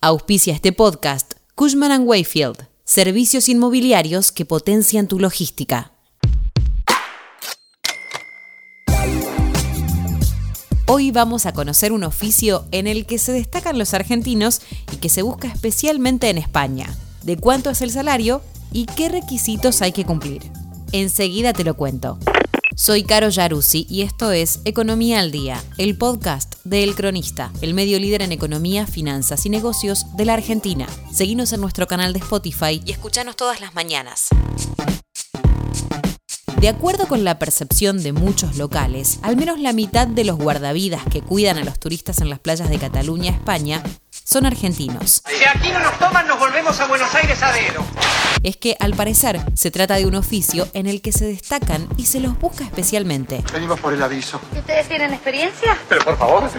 Auspicia este podcast Cushman ⁇ Wayfield, servicios inmobiliarios que potencian tu logística. Hoy vamos a conocer un oficio en el que se destacan los argentinos y que se busca especialmente en España. ¿De cuánto es el salario y qué requisitos hay que cumplir? Enseguida te lo cuento. Soy Caro Yaruzzi y esto es Economía al Día, el podcast de El Cronista, el medio líder en economía, finanzas y negocios de la Argentina. Seguinos en nuestro canal de Spotify y escuchanos todas las mañanas. De acuerdo con la percepción de muchos locales, al menos la mitad de los guardavidas que cuidan a los turistas en las playas de Cataluña, España, son argentinos. Si aquí no nos toman, nos volvemos a Buenos Aires es que al parecer se trata de un oficio en el que se destacan y se los busca especialmente. Venimos por el aviso. ¿Y ustedes tienen experiencia? Pero por favor.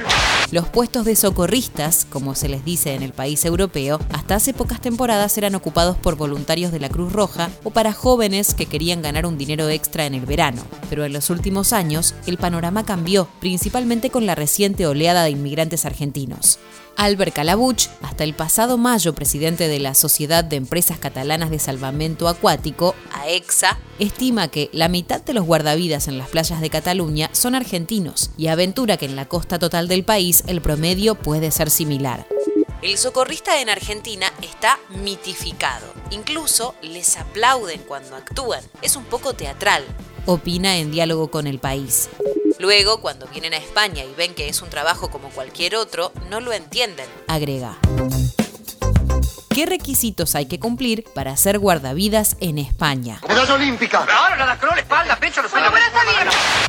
Los puestos de socorristas, como se les dice en el país europeo, hasta hace pocas temporadas eran ocupados por voluntarios de la Cruz Roja o para jóvenes que querían ganar un dinero extra en el verano. Pero en los últimos años el panorama cambió, principalmente con la reciente oleada de inmigrantes argentinos. Albert Calabuch, hasta el pasado mayo presidente de la Sociedad de Empresas Catalanas de Salvamento Acuático, AEXA, estima que la mitad de los guardavidas en las playas de Cataluña son argentinos y aventura que en la costa total del país el promedio puede ser similar. El socorrista en Argentina está mitificado. Incluso les aplauden cuando actúan. Es un poco teatral, opina en diálogo con el país. Luego, cuando vienen a España y ven que es un trabajo como cualquier otro, no lo entienden, agrega. ¿Qué requisitos hay que cumplir para ser guardavidas en España? ¡Medalla olímpica!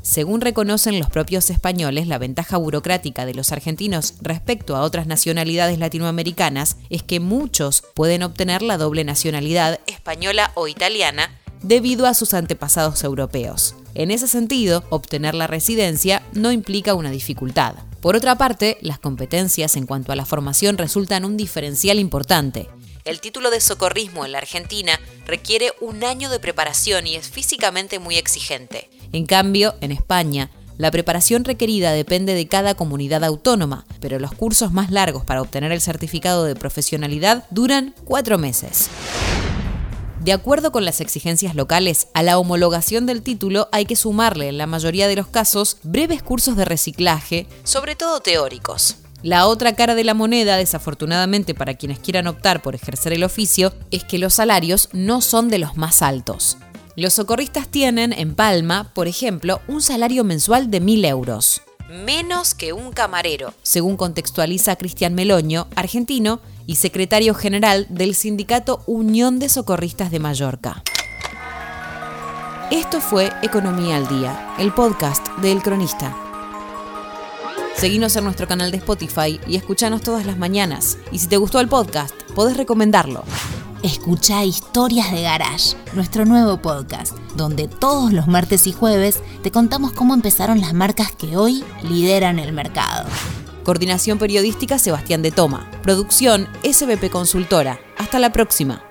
Según reconocen los propios españoles, la ventaja burocrática de los argentinos respecto a otras nacionalidades latinoamericanas es que muchos pueden obtener la doble nacionalidad española o italiana debido a sus antepasados europeos. En ese sentido, obtener la residencia no implica una dificultad. Por otra parte, las competencias en cuanto a la formación resultan un diferencial importante. El título de socorrismo en la Argentina requiere un año de preparación y es físicamente muy exigente. En cambio, en España, la preparación requerida depende de cada comunidad autónoma, pero los cursos más largos para obtener el certificado de profesionalidad duran cuatro meses. De acuerdo con las exigencias locales, a la homologación del título hay que sumarle, en la mayoría de los casos, breves cursos de reciclaje, sobre todo teóricos. La otra cara de la moneda, desafortunadamente para quienes quieran optar por ejercer el oficio, es que los salarios no son de los más altos. Los socorristas tienen, en Palma, por ejemplo, un salario mensual de 1.000 euros. Menos que un camarero, según contextualiza Cristian Meloño, argentino, y secretario general del sindicato Unión de Socorristas de Mallorca. Esto fue Economía al Día, el podcast de El Cronista. Seguinos en nuestro canal de Spotify y escuchanos todas las mañanas. Y si te gustó el podcast, podés recomendarlo. Escucha Historias de Garage, nuestro nuevo podcast, donde todos los martes y jueves te contamos cómo empezaron las marcas que hoy lideran el mercado. Coordinación Periodística Sebastián de Toma. Producción SBP Consultora. Hasta la próxima.